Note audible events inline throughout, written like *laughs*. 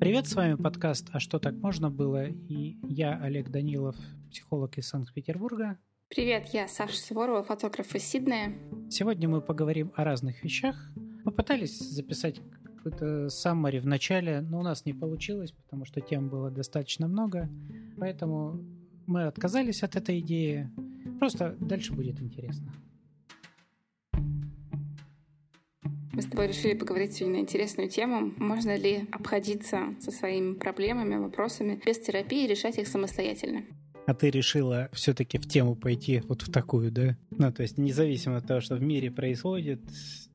Привет, с вами подкаст «А что так можно было?» и я, Олег Данилов, психолог из Санкт-Петербурга. Привет, я Саша Суворова, фотограф из Сиднея. Сегодня мы поговорим о разных вещах. Мы пытались записать какой-то саммари в начале, но у нас не получилось, потому что тем было достаточно много. Поэтому мы отказались от этой идеи. Просто дальше будет интересно. Мы с тобой решили поговорить сегодня на интересную тему. Можно ли обходиться со своими проблемами, вопросами без терапии и решать их самостоятельно? А ты решила все-таки в тему пойти вот в такую, да? Ну, то есть независимо от того, что в мире происходит,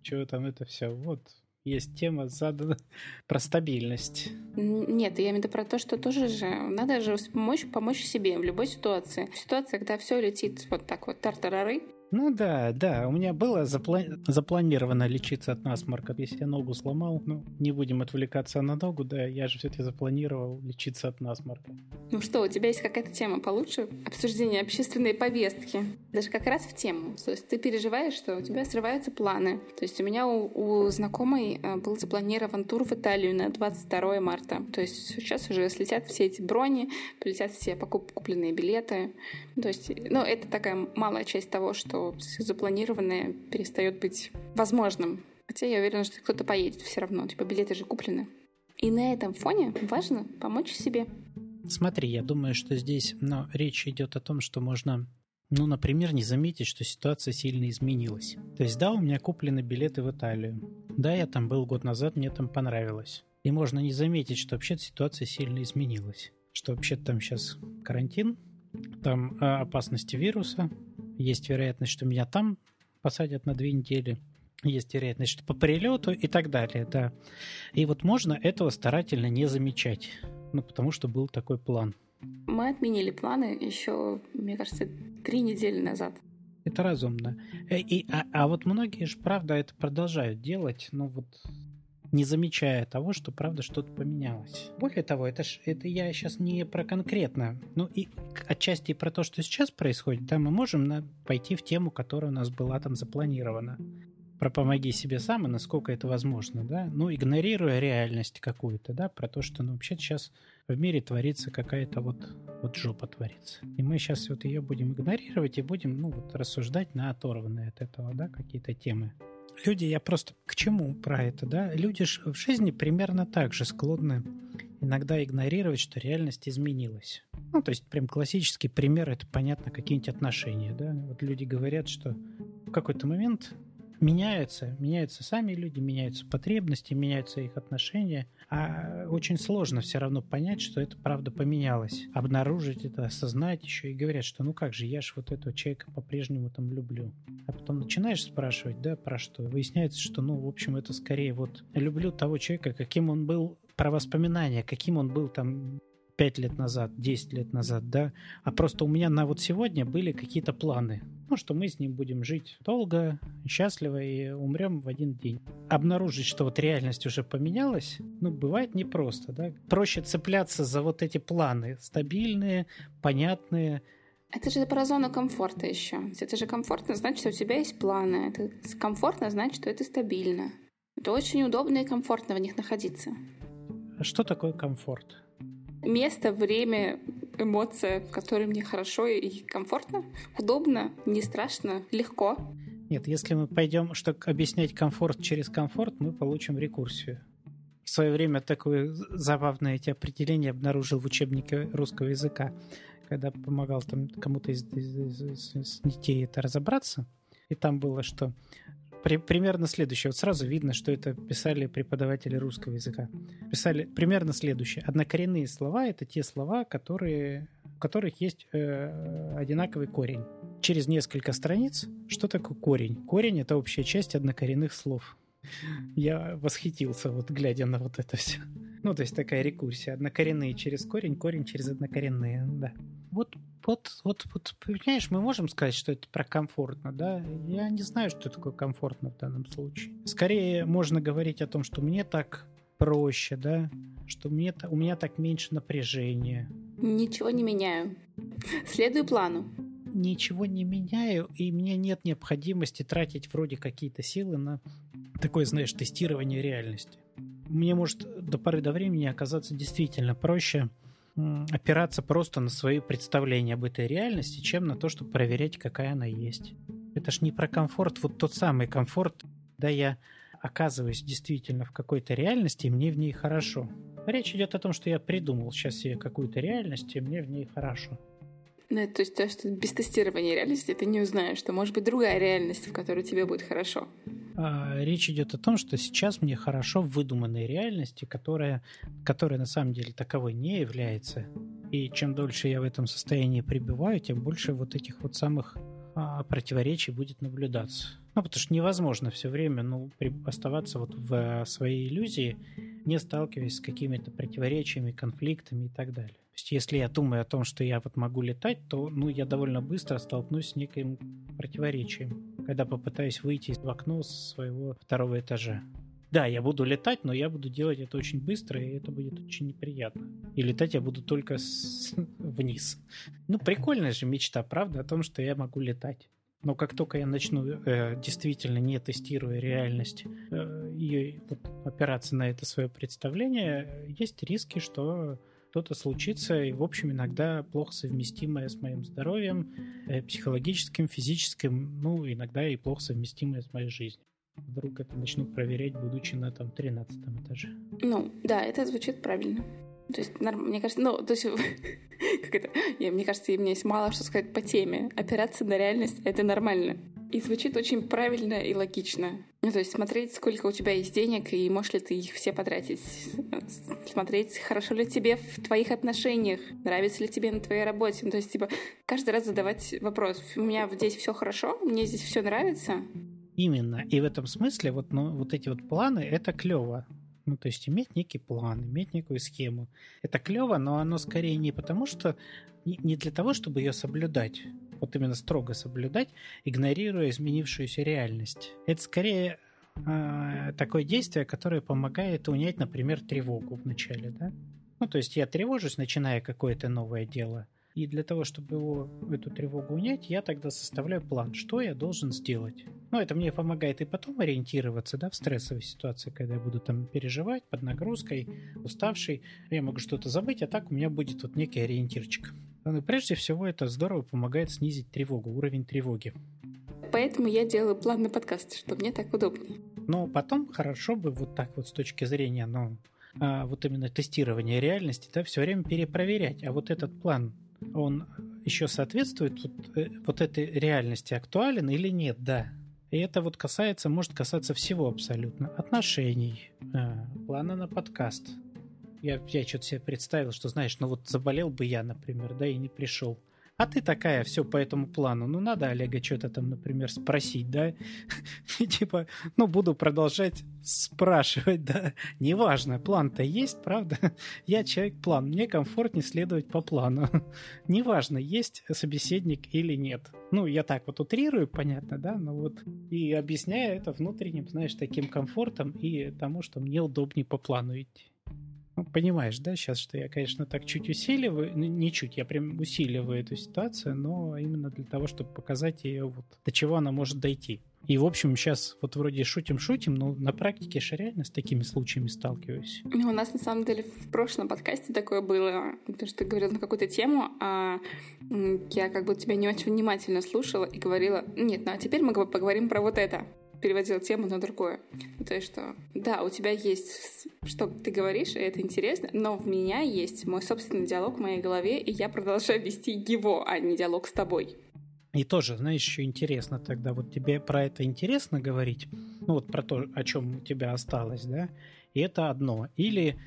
что там это все, вот есть тема задана *laughs* про стабильность. Нет, я имею в виду про то, что тоже же надо же помочь, помочь себе в любой ситуации. В ситуации, когда все летит вот так вот тартарары, ну да, да, у меня было запла- запланировано лечиться от насморка. Если я ногу сломал, ну, не будем отвлекаться на ногу, да, я же все-таки запланировал лечиться от насморка. Ну что, у тебя есть какая-то тема получше? Обсуждение общественной повестки. Даже как раз в тему. То есть ты переживаешь, что у тебя срываются планы. То есть у меня у, у знакомой э, был запланирован тур в Италию на 22 марта. То есть сейчас уже слетят все эти брони, полетят все покуп- купленные билеты. То есть, ну, это такая малая часть того, что что все запланированное перестает быть возможным. Хотя я уверена, что кто-то поедет все равно, типа билеты же куплены. И на этом фоне важно помочь себе. Смотри, я думаю, что здесь но речь идет о том, что можно, ну, например, не заметить, что ситуация сильно изменилась. То есть, да, у меня куплены билеты в Италию. Да, я там был год назад, мне там понравилось. И можно не заметить, что вообще ситуация сильно изменилась. Что вообще там сейчас карантин, там э, опасности вируса, есть вероятность, что меня там посадят на две недели. Есть вероятность, что по прилету и так далее, да. И вот можно этого старательно не замечать. Ну, потому что был такой план. Мы отменили планы еще, мне кажется, три недели назад. Это разумно. Э, и, а, а вот многие же, правда, это продолжают делать. Ну вот не замечая того, что правда что-то поменялось. Более того, это, ж, это я сейчас не про конкретно, ну и отчасти про то, что сейчас происходит, да, мы можем на, пойти в тему, которая у нас была там запланирована. Про помоги себе сам и насколько это возможно, да, ну, игнорируя реальность какую-то, да, про то, что, ну, вообще сейчас в мире творится какая-то вот, вот жопа творится. И мы сейчас вот ее будем игнорировать и будем, ну, вот рассуждать на оторванные от этого, да, какие-то темы люди, я просто к чему про это, да? Люди в жизни примерно так же склонны иногда игнорировать, что реальность изменилась. Ну, то есть прям классический пример, это понятно, какие-нибудь отношения, да? Вот люди говорят, что в какой-то момент меняются, меняются сами люди, меняются потребности, меняются их отношения, а очень сложно все равно понять, что это правда поменялось, обнаружить это, осознать еще и говорят, что ну как же, я же вот этого человека по-прежнему там люблю. А потом начинаешь спрашивать, да, про что? Выясняется, что, ну, в общем, это скорее вот люблю того человека, каким он был про воспоминания, каким он был там 5 лет назад, 10 лет назад, да, а просто у меня на вот сегодня были какие-то планы. Ну, что мы с ним будем жить долго, счастливо и умрем в один день. Обнаружить, что вот реальность уже поменялась, ну, бывает непросто, да. Проще цепляться за вот эти планы, стабильные, понятные, это же про зону комфорта еще. Если это же комфортно, значит, что у тебя есть планы. Это комфортно, значит, что это стабильно. Это очень удобно и комфортно в них находиться. А что такое комфорт? Место, время, эмоция, в которой мне хорошо и комфортно, удобно, не страшно, легко. Нет, если мы пойдем, чтобы объяснять комфорт через комфорт, мы получим рекурсию. В свое время такое забавное эти определения обнаружил в учебнике русского языка, когда помогал там кому-то из, из, из, из детей это разобраться. И там было, что при, примерно следующее. Вот сразу видно, что это писали преподаватели русского языка. Писали примерно следующее. Однокоренные слова — это те слова, которые, у которых есть э, одинаковый корень. Через несколько страниц что такое корень? Корень — это общая часть однокоренных слов. Я восхитился, вот глядя на вот это все. Ну, то есть такая рекурсия. Однокоренные через корень, корень через однокоренные, да. Вот вот, вот, вот, понимаешь, мы можем сказать, что это про комфортно, да? Я не знаю, что такое комфортно в данном случае. Скорее можно говорить о том, что мне так проще, да, что мне, у меня так меньше напряжения. Ничего не меняю. Следую плану. ничего не меняю, и мне нет необходимости тратить вроде какие-то силы на такое, знаешь, тестирование реальности. Мне может до поры до времени оказаться действительно проще опираться просто на свои представления об этой реальности, чем на то, чтобы проверять, какая она есть. Это ж не про комфорт, вот тот самый комфорт, да я оказываюсь действительно в какой-то реальности, и мне в ней хорошо. Речь идет о том, что я придумал сейчас себе какую-то реальность, и мне в ней хорошо. Ну, то есть то, что без тестирования реальности ты не узнаешь, что может быть другая реальность, в которой тебе будет хорошо. А, речь идет о том, что сейчас мне хорошо в выдуманной реальности, которая, которая на самом деле таковой не является. И чем дольше я в этом состоянии пребываю, тем больше вот этих вот самых а, противоречий будет наблюдаться. Ну, потому что невозможно все время ну, оставаться вот в э, своей иллюзии, не сталкиваясь с какими-то противоречиями, конфликтами и так далее. Есть, если я думаю о том, что я вот могу летать, то ну, я довольно быстро столкнусь с неким противоречием, когда попытаюсь выйти в окно своего второго этажа. Да, я буду летать, но я буду делать это очень быстро, и это будет очень неприятно. И летать я буду только с... *laughs* вниз. Ну, прикольная же мечта, правда, о том, что я могу летать. Но как только я начну э, действительно не тестируя реальность э, и вот, опираться на это свое представление, есть риски, что что-то случится, и, в общем, иногда плохо совместимое с моим здоровьем, э, психологическим, физическим, ну, иногда и плохо совместимое с моей жизнью. Вдруг это начну проверять, будучи на там 13 этаже. Ну, да, это звучит правильно. То есть, мне кажется, ну, то есть, *laughs* как это, я, мне кажется, мне есть мало что сказать по теме. Опираться на реальность — это нормально. И звучит очень правильно и логично. Ну, то есть смотреть, сколько у тебя есть денег, и можешь ли ты их все потратить. Смотреть, хорошо ли тебе в твоих отношениях, нравится ли тебе на твоей работе. Ну, то есть, типа, каждый раз задавать вопрос. У меня здесь все хорошо, мне здесь все нравится. Именно. И в этом смысле вот, ну, вот эти вот планы — это клево. Ну, то есть иметь некий план, иметь некую схему. Это клево, но оно скорее не потому, что не для того, чтобы ее соблюдать, вот именно строго соблюдать, игнорируя изменившуюся реальность. Это скорее э, такое действие, которое помогает унять, например, тревогу в начале, да? Ну, то есть я тревожусь, начиная какое-то новое дело – и для того, чтобы его, эту тревогу унять, я тогда составляю план, что я должен сделать. Ну, это мне помогает и потом ориентироваться, да, в стрессовой ситуации, когда я буду там переживать под нагрузкой, уставший, я могу что-то забыть, а так у меня будет вот некий ориентирчик. Ну, прежде всего это здорово помогает снизить тревогу, уровень тревоги. Поэтому я делаю план на подкаст, чтобы мне так удобнее. Но потом хорошо бы вот так вот с точки зрения, ну, а, вот именно тестирования реальности, да, все время перепроверять. А вот этот план он еще соответствует вот, э, вот этой реальности, актуален или нет, да. И это вот касается, может касаться всего абсолютно. Отношений, э, плана на подкаст. Я, я что-то себе представил, что, знаешь, ну вот заболел бы я, например, да, и не пришел. А ты такая, все по этому плану. Ну, надо Олега что-то там, например, спросить, да? И *laughs* типа, ну, буду продолжать спрашивать, да? Неважно, план-то есть, правда? *laughs* Я человек-план, мне комфортнее следовать по плану. *laughs* Неважно, есть собеседник или нет. Ну, я так вот утрирую, понятно, да? Но вот и объясняю это внутренним, знаешь, таким комфортом и тому, что мне удобнее по плану идти. Ну, понимаешь, да, сейчас, что я, конечно, так чуть усиливаю, не чуть, я прям усиливаю эту ситуацию, но именно для того, чтобы показать ее вот до чего она может дойти. И, в общем, сейчас вот вроде шутим-шутим, но на практике я реально с такими случаями сталкиваюсь. Ну, у нас, на самом деле, в прошлом подкасте такое было, потому что ты говорил на какую-то тему, а я как бы тебя не очень внимательно слушала и говорила, нет, ну а теперь мы поговорим про вот это переводила тему на другое. То есть, что да, у тебя есть, что ты говоришь, и это интересно, но в меня есть мой собственный диалог в моей голове, и я продолжаю *laughs* вести его, а не диалог с тобой. И тоже, знаешь, еще интересно тогда, вот тебе про это интересно говорить, ну вот про то, о чем у тебя осталось, да, и это одно. Или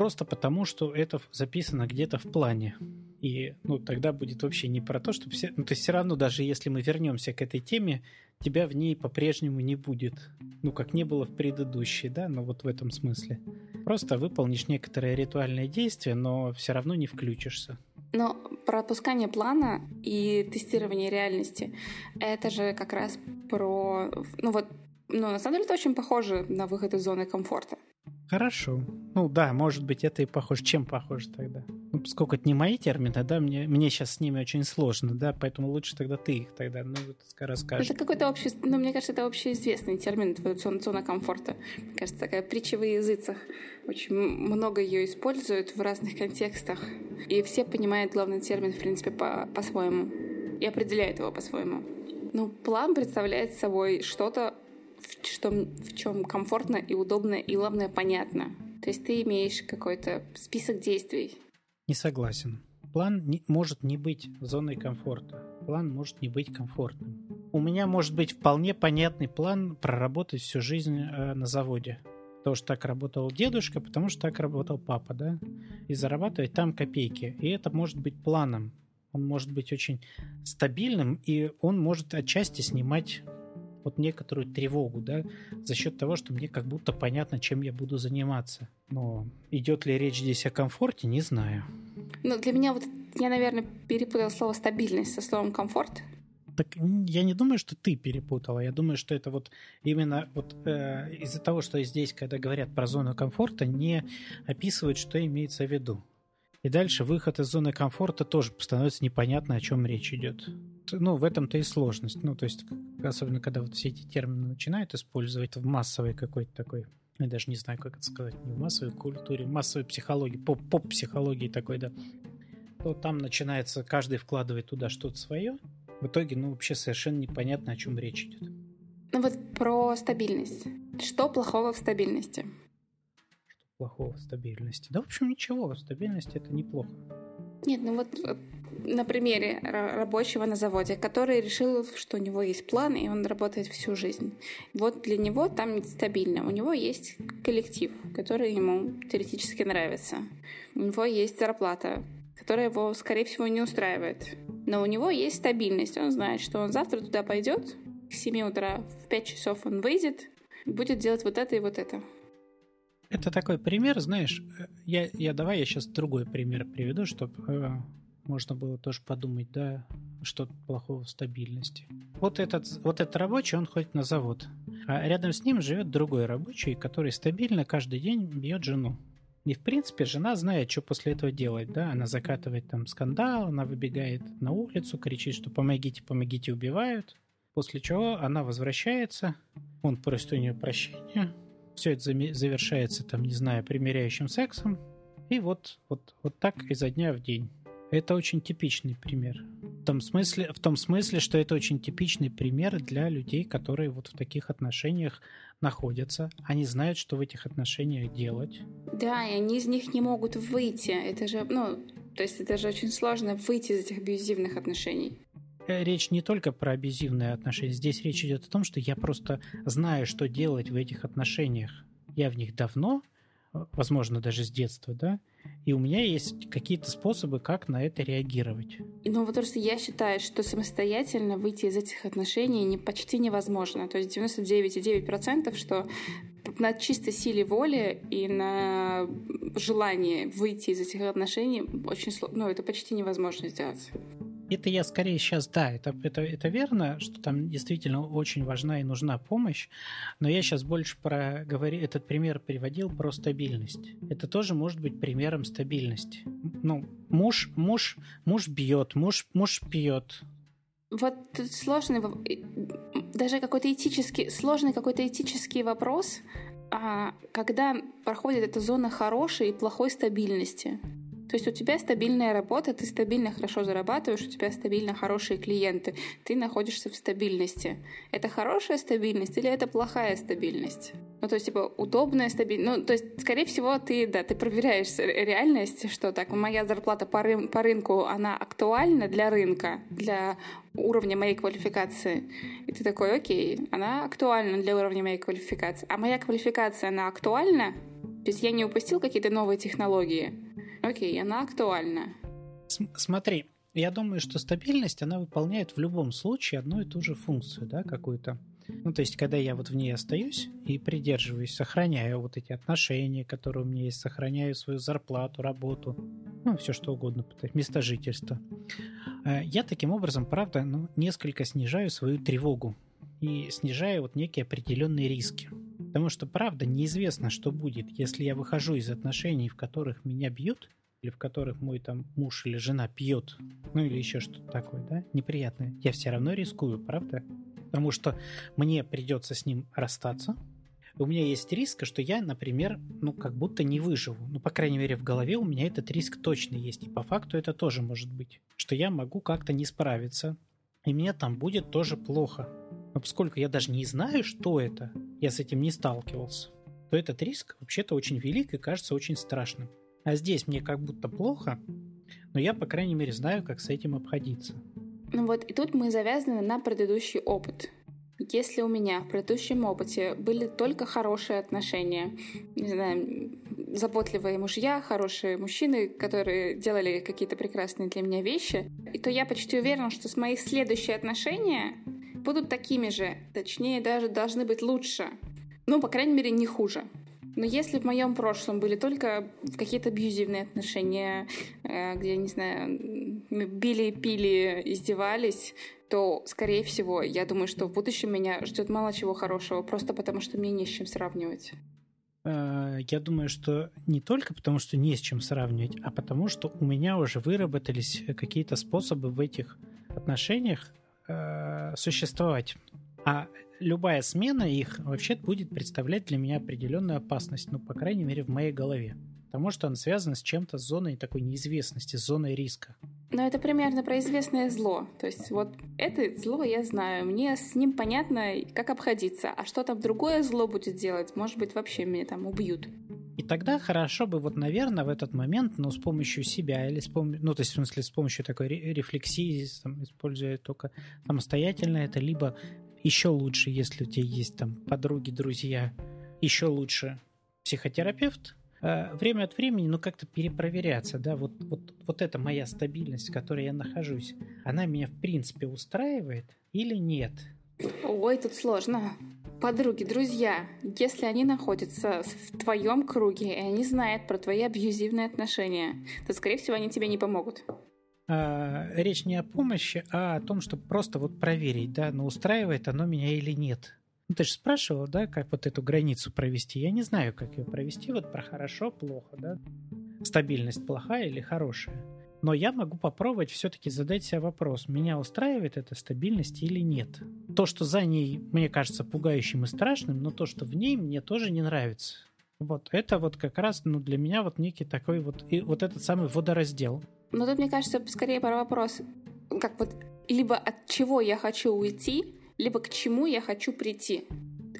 просто потому, что это записано где-то в плане. И ну, тогда будет вообще не про то, чтобы все... Ну, то есть все равно, даже если мы вернемся к этой теме, тебя в ней по-прежнему не будет. Ну, как не было в предыдущей, да, но вот в этом смысле. Просто выполнишь некоторое ритуальное действие, но все равно не включишься. Но пропускание плана и тестирование реальности — это же как раз про... Ну вот, ну, на самом деле это очень похоже на выход из зоны комфорта. Хорошо. Ну да, может быть, это и похоже. Чем похоже тогда? Ну, поскольку это не мои термины, да, мне, мне сейчас с ними очень сложно, да, поэтому лучше тогда ты их тогда, ну, расскажешь. Это какой-то общий, ну, мне кажется, это общеизвестный термин, зона комфорта. Мне кажется, такая притча в языцах. Очень много ее используют в разных контекстах. И все понимают главный термин, в принципе, по- по-своему. И определяют его по-своему. Ну, план представляет собой что-то, в, что, в чем комфортно и удобно, и главное, понятно. То есть ты имеешь какой-то список действий. Не согласен. План не, может не быть зоной комфорта. План может не быть комфортным. У меня может быть вполне понятный план проработать всю жизнь э, на заводе. Потому что так работал дедушка, потому что так работал папа, да? И зарабатывать там копейки. И это может быть планом. Он может быть очень стабильным, и он может отчасти снимать вот некоторую тревогу, да, за счет того, что мне как будто понятно, чем я буду заниматься. Но идет ли речь здесь о комфорте, не знаю. Ну, для меня вот, я, наверное, перепутала слово стабильность со словом комфорт. Так я не думаю, что ты перепутала. Я думаю, что это вот именно вот э, из-за того, что здесь, когда говорят про зону комфорта, не описывают, что имеется в виду. И дальше выход из зоны комфорта тоже становится непонятно, о чем речь идет. Ну, в этом-то и сложность. Ну, то есть, особенно когда вот все эти термины начинают использовать в массовой какой-то такой я даже не знаю, как это сказать, не в массовой культуре, в массовой психологии, поп-психологии такой, да, то там начинается, каждый вкладывает туда что-то свое, в итоге, ну, вообще совершенно непонятно, о чем речь идет. Ну вот про стабильность. Что плохого в стабильности? плохого в стабильности? Да, в общем, ничего. Стабильность это неплохо. Нет, ну вот э, на примере рабочего на заводе, который решил, что у него есть план, и он работает всю жизнь. Вот для него там стабильно. У него есть коллектив, который ему теоретически нравится. У него есть зарплата, которая его, скорее всего, не устраивает. Но у него есть стабильность. Он знает, что он завтра туда пойдет, к 7 утра, в 5 часов он выйдет, будет делать вот это и вот это. Это такой пример, знаешь, э, я, я давай я сейчас другой пример приведу, чтобы э, можно было тоже подумать, да, что плохого в стабильности. Вот этот, вот этот рабочий, он ходит на завод, а рядом с ним живет другой рабочий, который стабильно каждый день бьет жену. И, в принципе, жена знает, что после этого делать, да, она закатывает там скандал, она выбегает на улицу, кричит, что помогите, помогите, убивают. После чего она возвращается, он просит у нее прощения, все это завершается, там, не знаю, примеряющим сексом. И вот, вот, вот так изо дня в день. Это очень типичный пример. В том, смысле, в том смысле, что это очень типичный пример для людей, которые вот в таких отношениях находятся. Они знают, что в этих отношениях делать. Да, и они из них не могут выйти. Это же, ну, то есть это же очень сложно выйти из этих абьюзивных отношений. Э, речь не только про абьюзивные отношения. Здесь речь идет о том, что я просто знаю, что делать в этих отношениях. Я в них давно, э, возможно, даже с детства, да, и у меня есть какие-то способы, как на это реагировать. Ну, вот просто я считаю, что самостоятельно выйти из этих отношений не, почти невозможно. То есть 99,9%, что на чистой силе воли и на желании выйти из этих отношений очень сложно, ну, это почти невозможно сделать. Это я скорее сейчас, да, это, это, это верно, что там действительно очень важна и нужна помощь, но я сейчас больше про говори, этот пример приводил про стабильность. Это тоже может быть примером стабильности. Ну, муж, муж, муж бьет, муж, муж пьет. Вот сложный, даже какой-то этический, сложный какой-то этический вопрос, а когда проходит эта зона хорошей и плохой стабильности. То есть у тебя стабильная работа, ты стабильно хорошо зарабатываешь, у тебя стабильно хорошие клиенты, ты находишься в стабильности. Это хорошая стабильность или это плохая стабильность? Ну, то есть, типа, удобная стабильность. Ну, то есть, скорее всего, ты, да, ты проверяешь реальность, что так, моя зарплата по, рын по рынку, она актуальна для рынка, для уровня моей квалификации. И ты такой, окей, она актуальна для уровня моей квалификации. А моя квалификация, она актуальна? То есть я не упустил какие-то новые технологии? Окей, она актуальна. Смотри, я думаю, что стабильность, она выполняет в любом случае одну и ту же функцию, да, какую-то. Ну, то есть, когда я вот в ней остаюсь и придерживаюсь, сохраняю вот эти отношения, которые у меня есть, сохраняю свою зарплату, работу, ну, все что угодно, место жительства, э, я таким образом, правда, ну, несколько снижаю свою тревогу и снижаю вот некие определенные риски. Потому что, правда, неизвестно, что будет, если я выхожу из отношений, в которых меня бьют, или в которых мой там муж или жена пьет, ну или еще что-то такое, да, неприятное. Я все равно рискую, правда? Потому что мне придется с ним расстаться, у меня есть риск, что я, например, ну, как будто не выживу. Ну, по крайней мере, в голове у меня этот риск точно есть. И по факту это тоже может быть. Что я могу как-то не справиться. И мне там будет тоже плохо. Но поскольку я даже не знаю, что это, я с этим не сталкивался, то этот риск вообще-то очень велик и кажется очень страшным. А здесь мне как будто плохо, но я, по крайней мере, знаю, как с этим обходиться. Ну вот, и тут мы завязаны на предыдущий опыт. Если у меня в предыдущем опыте были только хорошие отношения, не знаю, заботливые мужья, хорошие мужчины, которые делали какие-то прекрасные для меня вещи, и то я почти уверена, что с моих следующие отношения будут такими же, точнее даже должны быть лучше. Ну, по крайней мере, не хуже. Но если в моем прошлом были только какие-то абьюзивные отношения, э, где, не знаю, били, пили, издевались, то, скорее всего, я думаю, что в будущем меня ждет мало чего хорошего, просто потому что мне не с чем сравнивать. Э, я думаю, что не только потому, что не с чем сравнивать, а потому, что у меня уже выработались какие-то способы в этих отношениях э, существовать. А любая смена их вообще будет представлять для меня определенную опасность, ну, по крайней мере, в моей голове. Потому что она связана с чем-то, с зоной такой неизвестности, с зоной риска. Но это примерно про известное зло. То есть вот это зло я знаю, мне с ним понятно, как обходиться. А что там другое зло будет делать, может быть, вообще меня там убьют. И тогда хорошо бы вот, наверное, в этот момент, ну, с помощью себя или с помощью, ну, то есть, в смысле, с помощью такой рефлексии, там, используя только самостоятельно это, либо еще лучше, если у тебя есть там подруги, друзья, еще лучше психотерапевт, э, время от времени, ну, как-то перепроверяться, да, вот, вот, вот эта моя стабильность, в которой я нахожусь, она меня, в принципе, устраивает или нет? Ой, тут сложно. Подруги, друзья, если они находятся в твоем круге, и они знают про твои абьюзивные отношения, то, скорее всего, они тебе не помогут. А, речь не о помощи, а о том, чтобы просто вот проверить, да, ну устраивает оно меня или нет. Ну, ты же спрашивал, да, как вот эту границу провести. Я не знаю, как ее провести, вот про хорошо, плохо, да. Стабильность плохая или хорошая. Но я могу попробовать все-таки задать себе вопрос, меня устраивает эта стабильность или нет. То, что за ней, мне кажется, пугающим и страшным, но то, что в ней, мне тоже не нравится. Вот это вот как раз ну, для меня вот некий такой вот, и вот этот самый водораздел. Но тут, мне кажется, скорее про вопрос, как вот либо от чего я хочу уйти, либо к чему я хочу прийти.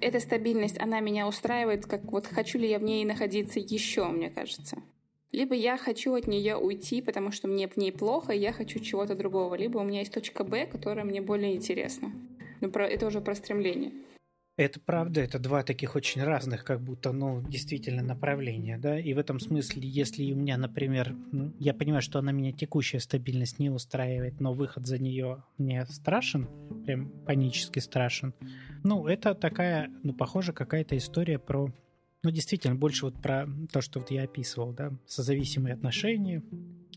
Эта стабильность, она меня устраивает, как вот хочу ли я в ней находиться еще, мне кажется. Либо я хочу от нее уйти, потому что мне в ней плохо, и я хочу чего-то другого. Либо у меня есть точка Б, которая мне более интересна. Но про, это уже про стремление. Это правда, это два таких очень разных, как будто, ну, действительно направления, да, и в этом смысле, если у меня, например, я понимаю, что она меня текущая стабильность не устраивает, но выход за нее мне страшен, прям панически страшен, ну, это такая, ну, похоже, какая-то история про, ну, действительно, больше вот про то, что вот я описывал, да, созависимые отношения,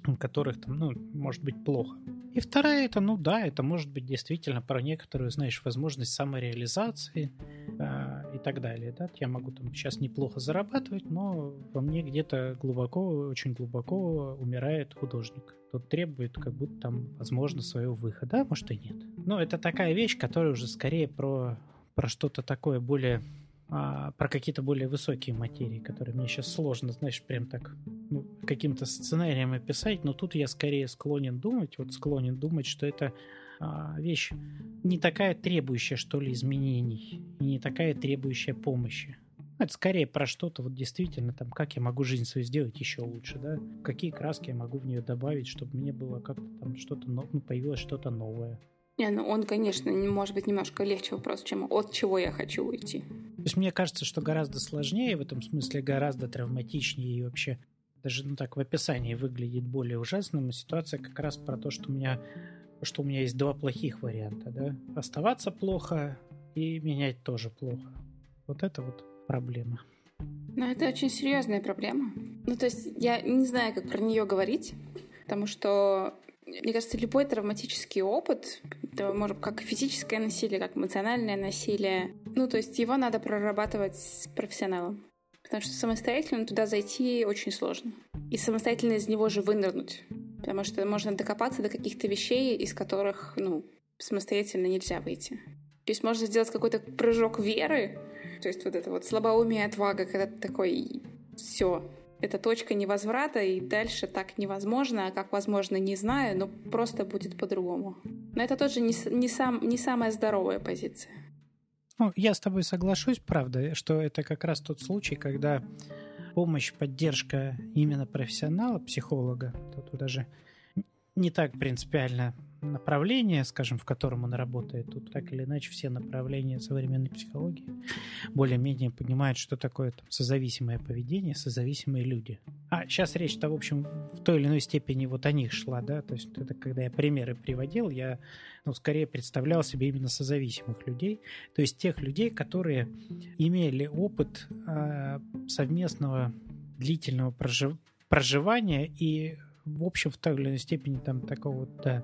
у которых там, ну, может быть плохо. И вторая это, ну да, это может быть действительно про некоторую, знаешь, возможность самореализации э, и так далее. Да? Я могу там сейчас неплохо зарабатывать, но во мне где-то глубоко, очень глубоко умирает художник. Тот требует как будто там, возможно, своего выхода, а может и нет. Но это такая вещь, которая уже скорее про, про что-то такое более а, про какие-то более высокие материи, которые мне сейчас сложно, знаешь, прям так ну, каким-то сценарием описать, но тут я скорее склонен думать, вот склонен думать, что это а, вещь не такая требующая, что ли, изменений, и не такая требующая помощи. Это скорее про что-то вот действительно там, как я могу жизнь свою сделать еще лучше, да? Какие краски я могу в нее добавить, чтобы мне было как-то там что-то, ну, появилось что-то новое. Не, ну он, конечно, может быть немножко легче вопрос, чем от чего я хочу уйти. То есть мне кажется, что гораздо сложнее в этом смысле, гораздо травматичнее и вообще даже ну так в описании выглядит более ужасным. Ситуация как раз про то, что у меня что у меня есть два плохих варианта, да? Оставаться плохо и менять тоже плохо. Вот это вот проблема. Ну, это очень серьезная проблема. Ну, то есть я не знаю, как про нее говорить, потому что мне кажется, любой травматический опыт, это может как физическое насилие, как эмоциональное насилие, Ну, то есть его надо прорабатывать с профессионалом. Потому что самостоятельно туда зайти очень сложно. И самостоятельно из него же вынырнуть. Потому что можно докопаться до каких-то вещей, из которых, ну, самостоятельно нельзя выйти. То есть можно сделать какой-то прыжок веры, то есть вот это вот слабоумие, отвага, когда ты такой, все, это точка невозврата, и дальше так невозможно, а как возможно, не знаю, но просто будет по-другому. Но это тоже не, не, сам, не самая здоровая позиция. Ну, я с тобой соглашусь, правда, что это как раз тот случай, когда помощь, поддержка именно профессионала, психолога, тут даже не так принципиально направление, скажем, в котором он работает. Тут так или иначе все направления современной психологии более-менее понимают, что такое там, созависимое поведение, созависимые люди. А сейчас речь-то, в общем, в той или иной степени вот о них шла, да, то есть это когда я примеры приводил, я, ну, скорее представлял себе именно созависимых людей, то есть тех людей, которые имели опыт э, совместного длительного прожив... проживания и в общем, в той или иной степени там такого вот, да,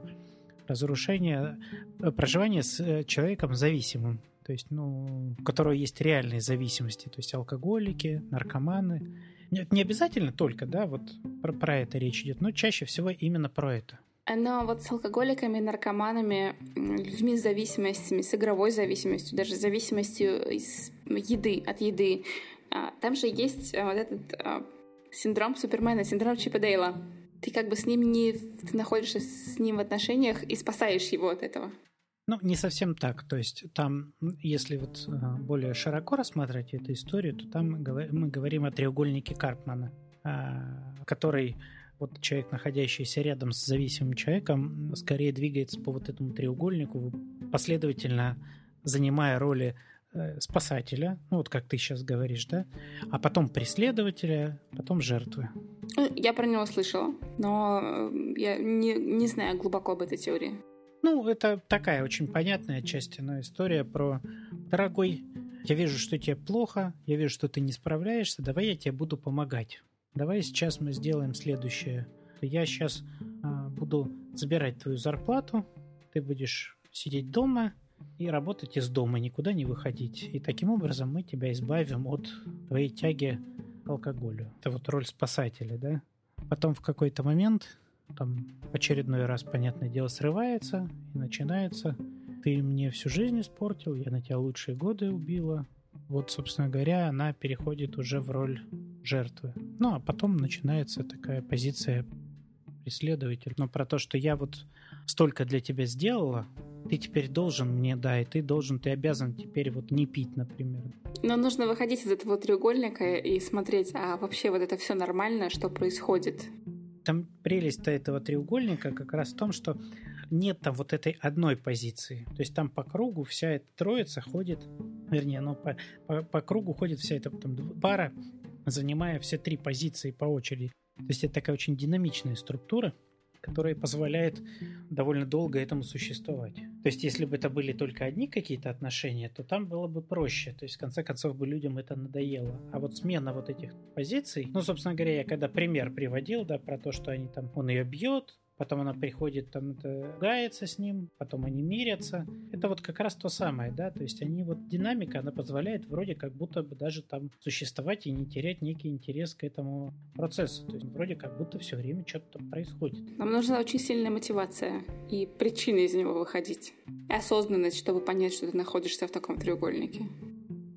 разрушение, э, проживание с э, человеком зависимым, то есть, ну, у которого есть реальные зависимости, то есть алкоголики, наркоманы. Нет, не обязательно только, да, вот про, про это речь идет, но чаще всего именно про это. Но вот с алкоголиками, наркоманами, людьми с зависимостями, с игровой зависимостью, даже зависимостью из еды, от еды, а, там же есть а, вот этот а, синдром Супермена, синдром Чипа Дейла ты как бы с ним не... Ты находишься с ним в отношениях и спасаешь его от этого. Ну, не совсем так. То есть там, если вот а, более широко рассматривать эту историю, то там мы говорим о треугольнике Карпмана, а, который вот человек, находящийся рядом с зависимым человеком, скорее двигается по вот этому треугольнику, последовательно занимая роли э, спасателя, ну вот как ты сейчас говоришь, да, а потом преследователя, потом жертвы. Ну, я про него слышала, но э, я не, не знаю глубоко об этой теории. Ну, это такая очень понятная часть, но история про «Дорогой, я вижу, что тебе плохо, я вижу, что ты не справляешься, давай я тебе буду помогать. Давай сейчас мы сделаем следующее. Я сейчас а, буду забирать твою зарплату, ты будешь сидеть дома и работать из дома, никуда не выходить. И таким образом мы тебя избавим от твоей тяги алкоголю. Это вот роль спасателя, да? Потом в какой-то момент, там, очередной раз, понятное дело, срывается и начинается «ты мне всю жизнь испортил, я на тебя лучшие годы убила». Вот, собственно говоря, она переходит уже в роль жертвы. Ну, а потом начинается такая позиция преследователя. Но про то, что я вот столько для тебя сделала, ты теперь должен мне, да, и ты должен, ты обязан теперь вот не пить, например. Но нужно выходить из этого треугольника и смотреть, а вообще вот это все нормально, что происходит. Там прелесть-то этого треугольника как раз в том, что нет там вот этой одной позиции. То есть там по кругу вся эта троица ходит, вернее, ну, по, по, по кругу ходит вся эта там, пара, занимая все три позиции по очереди. То есть это такая очень динамичная структура, которая позволяет довольно долго этому существовать. То есть, если бы это были только одни какие-то отношения, то там было бы проще. То есть, в конце концов, бы людям это надоело. А вот смена вот этих позиций, ну, собственно говоря, я когда пример приводил, да, про то, что они там, он ее бьет, потом она приходит, там это ругается с ним, потом они мирятся. Это вот как раз то самое, да, то есть они вот динамика, она позволяет вроде как будто бы даже там существовать и не терять некий интерес к этому процессу. То есть вроде как будто все время что-то там происходит. Нам нужна очень сильная мотивация и причины из него выходить. И осознанность, чтобы понять, что ты находишься в таком треугольнике.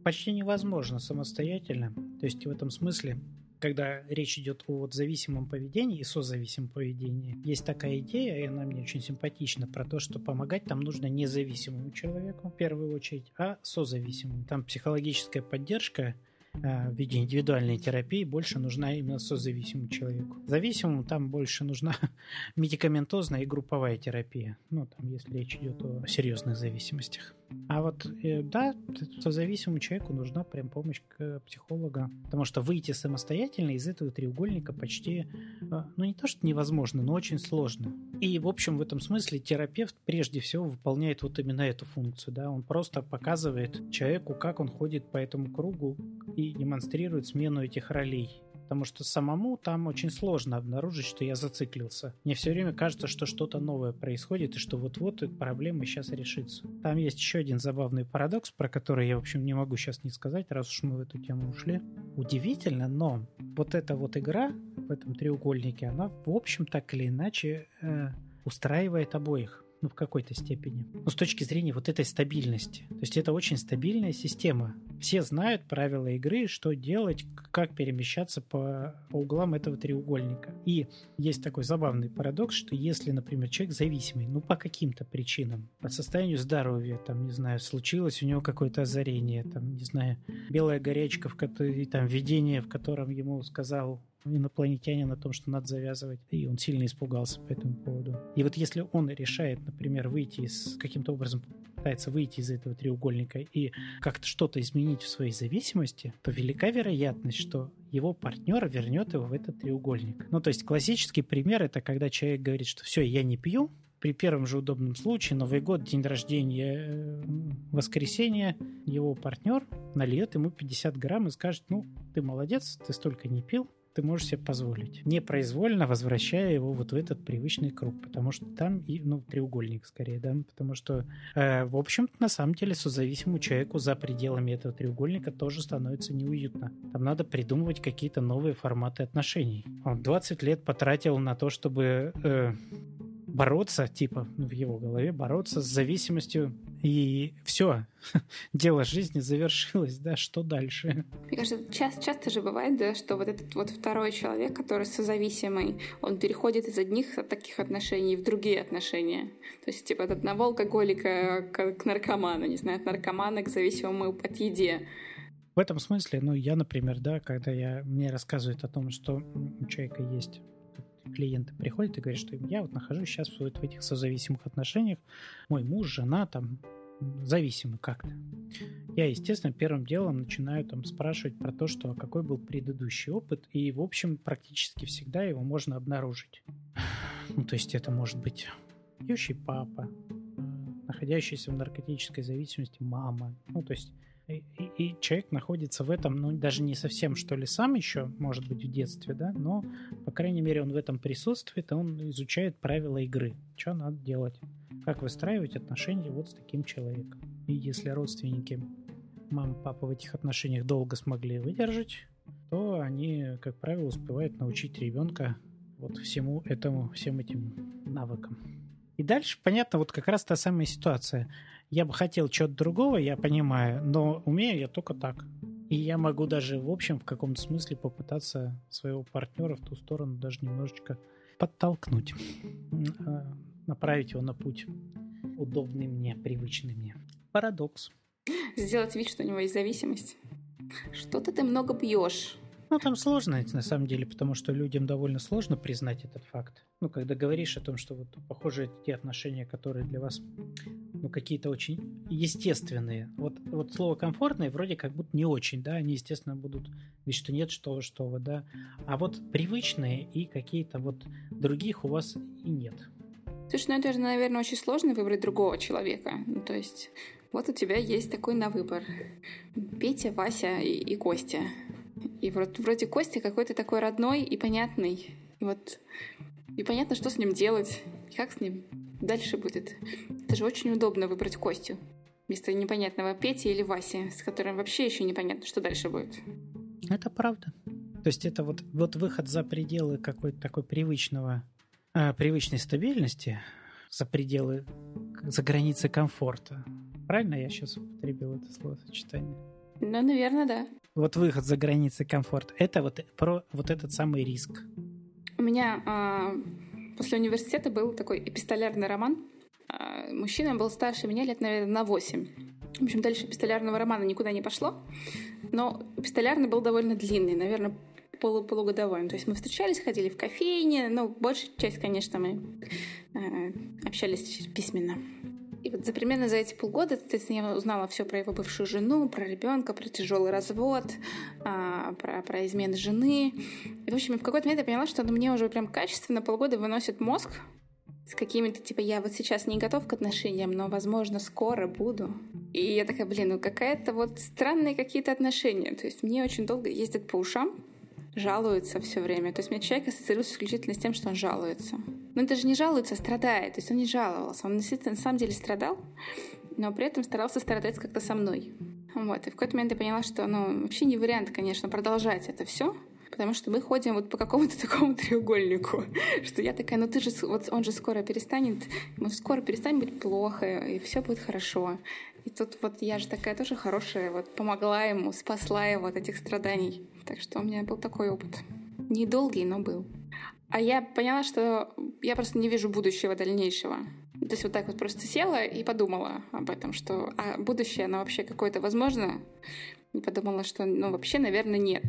Почти невозможно самостоятельно. То есть в этом смысле когда речь идет о вот зависимом поведении и созависимом поведении, есть такая идея, и она мне очень симпатична, про то, что помогать там нужно независимому человеку в первую очередь, а созависимому. Там психологическая поддержка в виде индивидуальной терапии больше нужна именно созависимому человеку. Зависимому там больше нужна *laughs* медикаментозная и групповая терапия. Ну, там, если речь идет о серьезных зависимостях. А вот, э, да, созависимому человеку нужна прям помощь к психологу, потому что выйти самостоятельно из этого треугольника почти, э, ну, не то, что невозможно, но очень сложно. И, в общем, в этом смысле терапевт прежде всего выполняет вот именно эту функцию, да, он просто показывает человеку, как он ходит по этому кругу и демонстрирует смену этих ролей. Потому что самому там очень сложно обнаружить, что я зациклился. Мне все время кажется, что что-то новое происходит, и что вот-вот эта проблема сейчас решится. Там есть еще один забавный парадокс, про который я, в общем, не могу сейчас не сказать, раз уж мы в эту тему ушли. Удивительно, но вот эта вот игра в этом треугольнике, она, в общем, так или иначе э, устраивает обоих ну, в какой-то степени. Но с точки зрения вот этой стабильности. То есть это очень стабильная система. Все знают правила игры, что делать, как перемещаться по, по углам этого треугольника. И есть такой забавный парадокс, что если, например, человек зависимый, ну, по каким-то причинам, по состоянию здоровья, там, не знаю, случилось у него какое-то озарение, там, не знаю, белая горячка, в которой, там, видение, в котором ему сказал инопланетянин о том, что надо завязывать. И он сильно испугался по этому поводу. И вот если он решает, например, выйти из каким-то образом пытается выйти из этого треугольника и как-то что-то изменить в своей зависимости, то велика вероятность, что его партнер вернет его в этот треугольник. Ну, то есть классический пример это когда человек говорит, что все, я не пью, при первом же удобном случае, Новый год, день рождения, э, воскресенье, его партнер нальет ему 50 грамм и скажет, ну, ты молодец, ты столько не пил, ты можешь себе позволить, непроизвольно возвращая его вот в этот привычный круг, потому что там, и, ну, треугольник скорее, да, потому что, э, в общем-то, на самом деле, созависимому человеку за пределами этого треугольника тоже становится неуютно. Там надо придумывать какие-то новые форматы отношений. Он 20 лет потратил на то, чтобы э, бороться, типа, в его голове, бороться с зависимостью. И все, *laughs* дело жизни завершилось, да, что дальше? Мне кажется, часто, часто же бывает, да, что вот этот вот второй человек, который созависимый, он переходит из одних таких отношений в другие отношения. То есть, типа, от одного алкоголика к, к наркоману, не знаю, от наркомана к зависимому от еде. В этом смысле, ну, я, например, да, когда я, мне рассказывают о том, что у человека есть клиенты приходят и говорят, что я вот нахожусь сейчас вот в этих созависимых отношениях, мой муж, жена там зависимы как-то. Я, естественно, первым делом начинаю там спрашивать про то, что какой был предыдущий опыт, и, в общем, практически всегда его можно обнаружить. Ну, то есть это может быть пьющий папа, находящийся в наркотической зависимости мама. Ну, то есть и, и, человек находится в этом, ну, даже не совсем, что ли, сам еще, может быть, в детстве, да, но, по крайней мере, он в этом присутствует, и он изучает правила игры, что надо делать, как выстраивать отношения вот с таким человеком. И если родственники мама, папа в этих отношениях долго смогли выдержать, то они, как правило, успевают научить ребенка вот всему этому, всем этим навыкам. И дальше, понятно, вот как раз та самая ситуация. Я бы хотел чего-то другого, я понимаю, но умею я только так. И я могу даже, в общем, в каком-то смысле попытаться своего партнера в ту сторону даже немножечко подтолкнуть, а, направить его на путь удобный мне, привычный мне. Парадокс. Сделать вид, что у него есть зависимость. Что-то ты много пьешь. Ну, там сложно, на самом деле, потому что людям довольно сложно признать этот факт. Ну, когда говоришь о том, что вот, похоже, те отношения, которые для вас, ну, какие-то очень естественные. Вот, вот слово комфортные вроде как будто не очень, да, они, естественно, будут ведь что нет, что, что вы, да. А вот привычные и какие-то вот других у вас и нет. Слушай, ну это же, наверное, очень сложно выбрать другого человека. Ну, то есть вот у тебя есть такой на выбор. Петя, Вася и, и Костя. И вроде, вроде Костя какой-то такой родной и понятный. И вот и понятно, что с ним делать, как с ним дальше будет. Это же очень удобно выбрать Костю вместо непонятного Пети или Васи, с которым вообще еще непонятно, что дальше будет. Это правда. То есть это вот, вот выход за пределы какой-то такой привычного, э, привычной стабильности, за пределы, за границы комфорта. Правильно я сейчас употребил это словосочетание? Ну, наверное, да вот выход за границы комфорта, это вот про вот этот самый риск. У меня э, после университета был такой эпистолярный роман. Э, мужчина был старше меня лет, наверное, на 8. В общем, дальше эпистолярного романа никуда не пошло. Но эпистолярный был довольно длинный, наверное, полу полугодовой. То есть мы встречались, ходили в кофейне, но большая часть, конечно, мы э, общались письменно. Вот за примерно за эти полгода, соответственно, я узнала все про его бывшую жену, про ребенка, про тяжелый развод, а, про, про измены жены. И, в общем, в какой-то момент я поняла, что он мне уже прям качественно полгода выносит мозг с какими-то, типа, я вот сейчас не готов к отношениям, но, возможно, скоро буду. И я такая, блин, ну какая-то вот странные какие-то отношения. То есть мне очень долго ездят по ушам, жалуется все время. То есть у меня человек ассоциируется исключительно с тем, что он жалуется. Но это же не жалуется, а страдает. То есть он не жаловался. Он действительно на самом деле страдал, но при этом старался страдать как-то со мной. Вот. И в какой-то момент я поняла, что ну, вообще не вариант, конечно, продолжать это все, потому что мы ходим вот по какому-то *laughs* такому треугольнику, что я такая, ну ты же, вот он же скоро перестанет, мы скоро перестанем быть плохо, и все будет хорошо. И тут вот я же такая тоже хорошая, вот помогла ему, спасла его от этих страданий. Так что у меня был такой опыт. Недолгий, но был. А я поняла, что я просто не вижу будущего дальнейшего. То есть вот так вот просто села и подумала об этом, что а будущее, оно вообще какое-то возможно. И подумала, что ну вообще, наверное, нет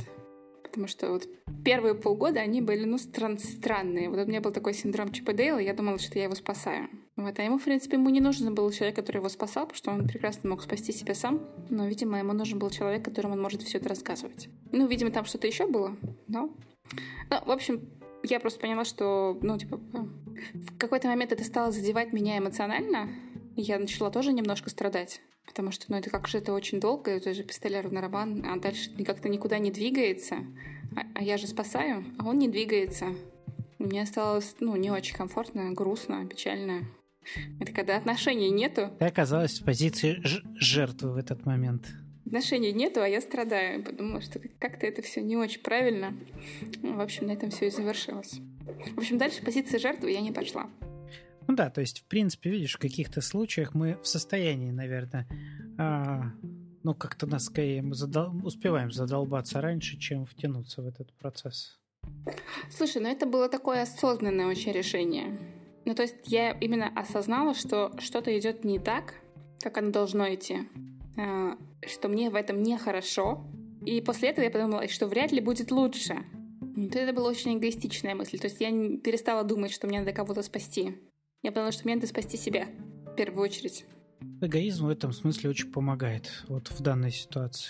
потому что вот первые полгода они были, ну, стран странные. Вот у меня был такой синдром Чипа Дейла, я думала, что я его спасаю. Вот, а ему, в принципе, ему не нужен был человек, который его спасал, потому что он прекрасно мог спасти себя сам. Но, видимо, ему нужен был человек, которому он может все это рассказывать. Ну, видимо, там что-то еще было, но... Ну, в общем, я просто поняла, что, ну, типа, в какой-то момент это стало задевать меня эмоционально, я начала тоже немножко страдать. Потому что, ну, это как же это очень долго, это же пистолярный роман, а дальше как-то никуда не двигается. А, а я же спасаю, а он не двигается. Мне стало, ну, не очень комфортно, грустно, печально. Это когда отношений нету. Ты оказалась в позиции жертвы в этот момент. Отношений нету, а я страдаю. Подумала, что как-то это все не очень правильно. В общем, на этом все и завершилось. В общем, дальше позиция жертвы я не пошла. Ну да, то есть, в принципе, видишь, в каких-то случаях мы в состоянии, наверное, а, ну, как-то нас скорее мы задол... успеваем задолбаться раньше, чем втянуться в этот процесс. Слушай, ну это было такое осознанное очень решение. Ну, то есть я именно осознала, что что-то идет не так, как оно должно идти, а, что мне в этом нехорошо. И после этого я подумала, что вряд ли будет лучше. Это была очень эгоистичная мысль. То есть я перестала думать, что мне надо кого-то спасти. Я поняла, что мне надо спасти себя в первую очередь. Эгоизм в этом смысле очень помогает вот в данной ситуации.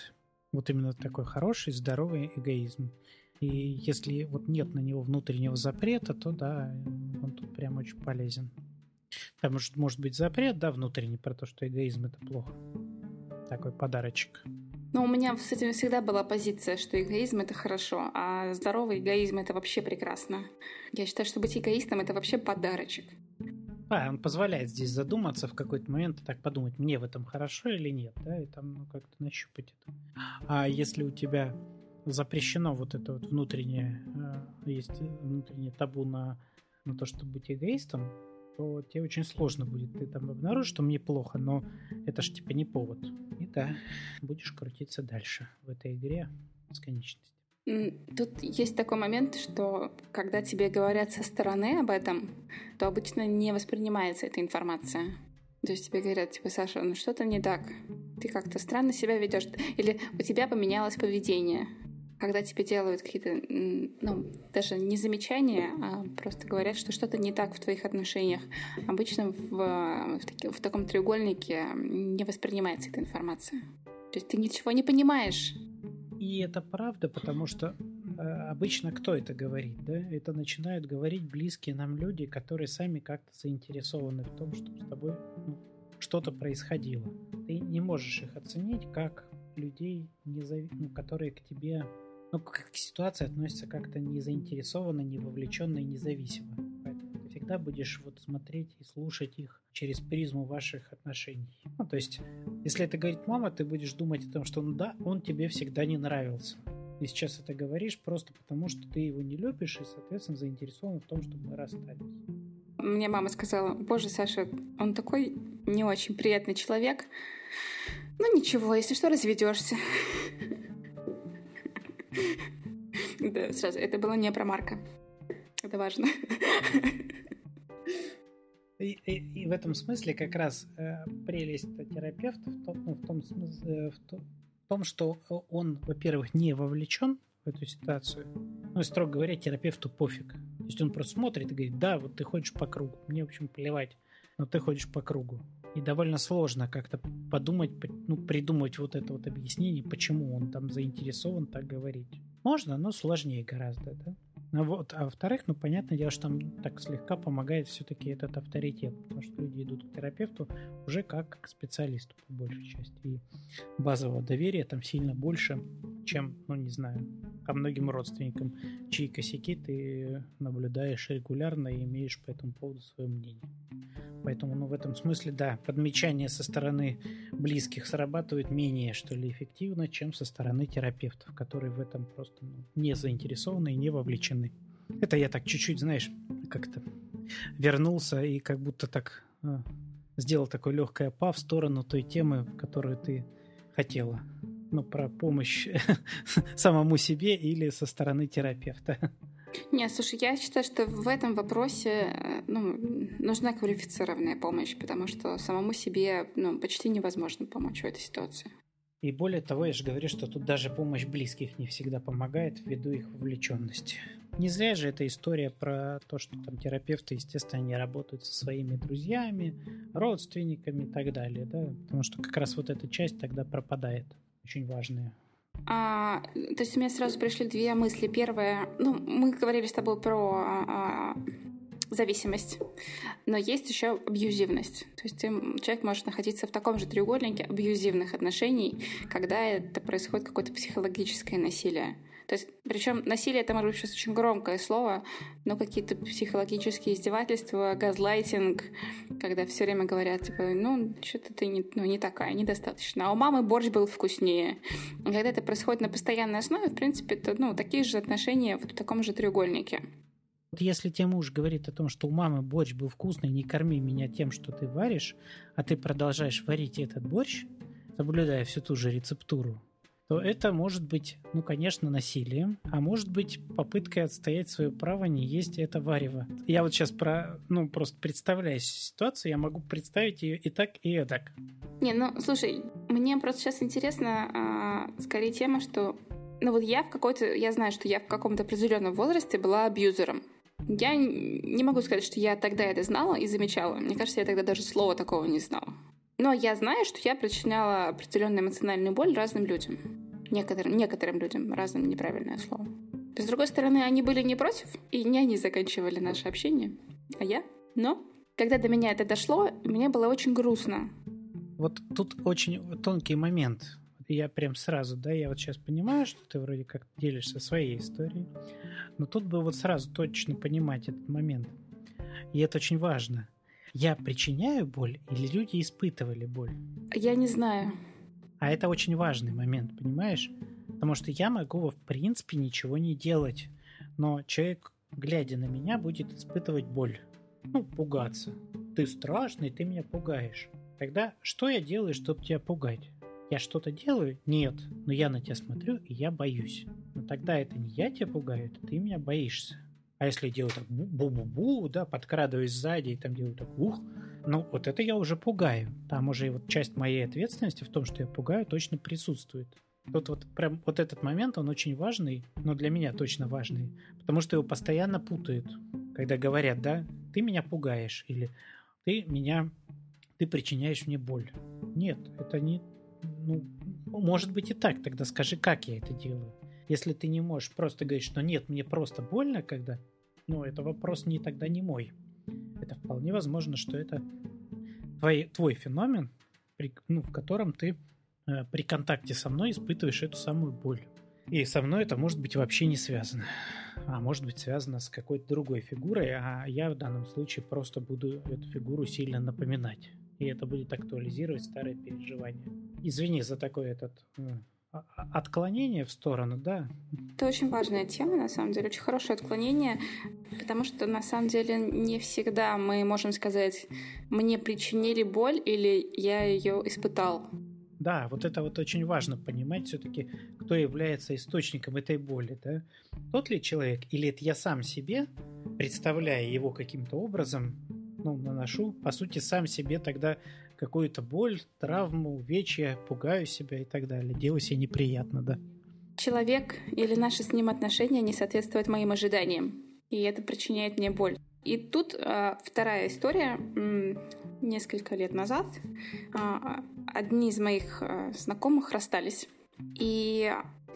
Вот именно такой хороший, здоровый эгоизм. И если вот нет на него внутреннего запрета, то да, он тут прям очень полезен. Потому что может быть запрет, да, внутренний, про то, что эгоизм это плохо. Такой подарочек. Но у меня с этим всегда была позиция, что эгоизм это хорошо, а здоровый эгоизм это вообще прекрасно. Я считаю, что быть эгоистом это вообще подарочек. Да, он позволяет здесь задуматься в какой-то момент и так подумать, мне в этом хорошо или нет, да, и там ну, как-то нащупать это. А если у тебя запрещено вот это вот внутреннее, э, есть внутреннее табу на, на то, чтобы быть эгоистом, то тебе очень сложно будет. Ты там обнаружишь, что мне плохо, но это ж типа не повод. И да, будешь крутиться дальше в этой игре бесконечности. Тут есть такой момент, что когда тебе говорят со стороны об этом, то обычно не воспринимается эта информация. То есть тебе говорят, типа, Саша, ну что-то не так. Ты как-то странно себя ведешь. Или у тебя поменялось поведение. Когда тебе делают какие-то, ну, даже не замечания, а просто говорят, что что-то не так в твоих отношениях. Обычно в, в, таки, в таком треугольнике не воспринимается эта информация. То есть ты ничего не понимаешь. И это правда, потому что э, обычно кто это говорит, да? Это начинают говорить близкие нам люди, которые сами как-то заинтересованы в том, чтобы с тобой ну, что-то происходило. Ты не можешь их оценить как людей, незави... ну, которые к тебе, ну, к ситуации относятся как-то не заинтересованно, не вовлеченно и независимо. Поэтому всегда будешь вот смотреть и слушать их через призму ваших отношений. Ну, то есть, если это говорит мама, ты будешь думать о том, что ну да, он тебе всегда не нравился. И сейчас это говоришь просто потому, что ты его не любишь и, соответственно, заинтересован в том, чтобы мы расстались. Мне мама сказала, боже, Саша, он такой не очень приятный человек. Ну ничего, если что, разведешься. *laughs* Да, сразу, это было не про Марка. Это важно. И, и, в этом смысле как раз э, прелесть терапевта в том, ну, в, том, э, в, том, в том, что он, во-первых, не вовлечен в эту ситуацию. Ну, и, строго говоря, терапевту пофиг. То есть он просто смотрит и говорит, да, вот ты ходишь по кругу, мне, в общем, плевать, но ты ходишь по кругу. И довольно сложно как-то подумать, ну, придумать вот это вот объяснение, почему он там заинтересован так говорить. Можно, но сложнее гораздо, да? Ну вот, а во-вторых, ну, понятное дело, что там так слегка помогает все-таки этот авторитет, потому что люди идут к терапевту уже как к специалисту, по большей части. И базового доверия там сильно больше, чем, ну, не знаю, ко многим родственникам, чьи косяки ты наблюдаешь регулярно и имеешь по этому поводу свое мнение. Поэтому, ну, в этом смысле, да, подмечание со стороны близких срабатывает менее, что ли, эффективно, чем со стороны терапевтов, которые в этом просто ну, не заинтересованы и не вовлечены. Это я так чуть-чуть, знаешь, как-то вернулся и как будто так э, сделал такой легкое па в сторону той темы, которую ты хотела. Ну, про помощь *laughs* самому себе или со стороны терапевта. Не, слушай, я считаю, что в этом вопросе э, ну, нужна квалифицированная помощь, потому что самому себе ну, почти невозможно помочь в этой ситуации. И более того, я же говорю, что тут даже помощь близких не всегда помогает ввиду их вовлеченности. Не зря же эта история про то, что там терапевты, естественно, не работают со своими друзьями, родственниками и так далее, да, потому что как раз вот эта часть тогда пропадает, очень важная. А, то есть у меня сразу пришли две мысли. Первая, ну, мы говорили с тобой про а, зависимость, но есть еще абьюзивность. То есть человек может находиться в таком же треугольнике абьюзивных отношений, когда это происходит какое-то психологическое насилие. То есть, причем насилие это может быть сейчас очень громкое слово, но какие-то психологические издевательства, газлайтинг, когда все время говорят, типа, ну, что-то ты не, ну, не такая, недостаточно. А у мамы борщ был вкуснее. Когда это происходит на постоянной основе, в принципе, это, ну, такие же отношения вот в таком же треугольнике. Вот если тебе муж говорит о том, что у мамы борщ был вкусный, не корми меня тем, что ты варишь, а ты продолжаешь варить этот борщ, соблюдая всю ту же рецептуру, то это может быть, ну, конечно, насилием, а может быть попыткой отстоять свое право не есть это варево. Я вот сейчас про, ну, просто представляю ситуацию, я могу представить ее и так, и так. Не, ну, слушай, мне просто сейчас интересно а, скорее тема, что ну вот я в какой-то, я знаю, что я в каком-то определенном возрасте была абьюзером. Я не могу сказать, что я тогда это знала и замечала. Мне кажется, я тогда даже слова такого не знала. Но я знаю, что я причиняла определенную эмоциональную боль разным людям. Некоторым, некоторым людям разным неправильное слово. С другой стороны, они были не против, и не они заканчивали наше общение, а я. Но когда до меня это дошло, мне было очень грустно. Вот тут очень тонкий момент. Я прям сразу, да, я вот сейчас понимаю, что ты вроде как делишься своей историей, но тут бы вот сразу точно понимать этот момент. И это очень важно я причиняю боль или люди испытывали боль? Я не знаю. А это очень важный момент, понимаешь? Потому что я могу, в принципе, ничего не делать, но человек, глядя на меня, будет испытывать боль. Ну, пугаться. Ты страшный, ты меня пугаешь. Тогда что я делаю, чтобы тебя пугать? Я что-то делаю? Нет. Но я на тебя смотрю, и я боюсь. Но тогда это не я тебя пугаю, это ты меня боишься. А если делаю так бу-бу-бу, да, подкрадываюсь сзади и там делаю так ух, ну вот это я уже пугаю. Там уже вот часть моей ответственности в том, что я пугаю, точно присутствует. Тут вот прям вот этот момент, он очень важный, но для меня точно важный, потому что его постоянно путают, когда говорят, да, ты меня пугаешь или ты меня, ты причиняешь мне боль. Нет, это не, ну, может быть и так, тогда скажи, как я это делаю. Если ты не можешь просто говорить, что нет, мне просто больно, когда ну, это вопрос не тогда не мой. Это вполне возможно, что это твой, твой феномен, при, ну, в котором ты э, при контакте со мной испытываешь эту самую боль. И со мной это может быть вообще не связано. А может быть связано с какой-то другой фигурой, а я в данном случае просто буду эту фигуру сильно напоминать. И это будет актуализировать старые переживания. Извини за такой этот отклонение в сторону, да. Это очень важная тема, на самом деле, очень хорошее отклонение, потому что на самом деле не всегда мы можем сказать, мне причинили боль или я ее испытал. Да, вот это вот очень важно понимать все-таки, кто является источником этой боли, да? Тот ли человек или это я сам себе, представляя его каким-то образом, ну, наношу, по сути, сам себе тогда какую-то боль, травму, увечья, пугаю себя и так далее. Делаю себе неприятно, да. Человек или наши с ним отношения не соответствуют моим ожиданиям, и это причиняет мне боль. И тут э, вторая история. Несколько лет назад э, одни из моих э, знакомых расстались. И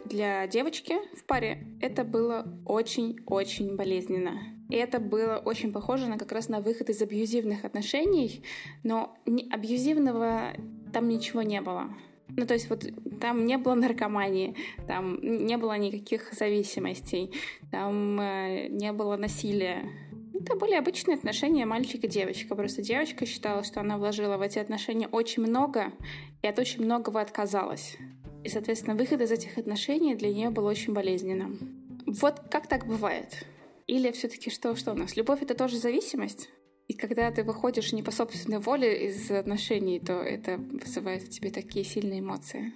Для девочки в паре это было очень-очень болезненно. И это было очень похоже на как раз на выход из абьюзивных отношений, но абьюзивного там ничего не было. Ну, то есть вот там не было наркомании, там не было никаких зависимостей, там э, не было насилия. Это были обычные отношения мальчик и девочка. Просто девочка считала, что она вложила в эти отношения очень много и от очень многого отказалась. И, соответственно, выход из этих отношений для нее был очень болезненным. Вот как так бывает? Или все-таки что, что у нас? Любовь — это тоже зависимость? И когда ты выходишь не по собственной воле из отношений, то это вызывает в тебе такие сильные эмоции.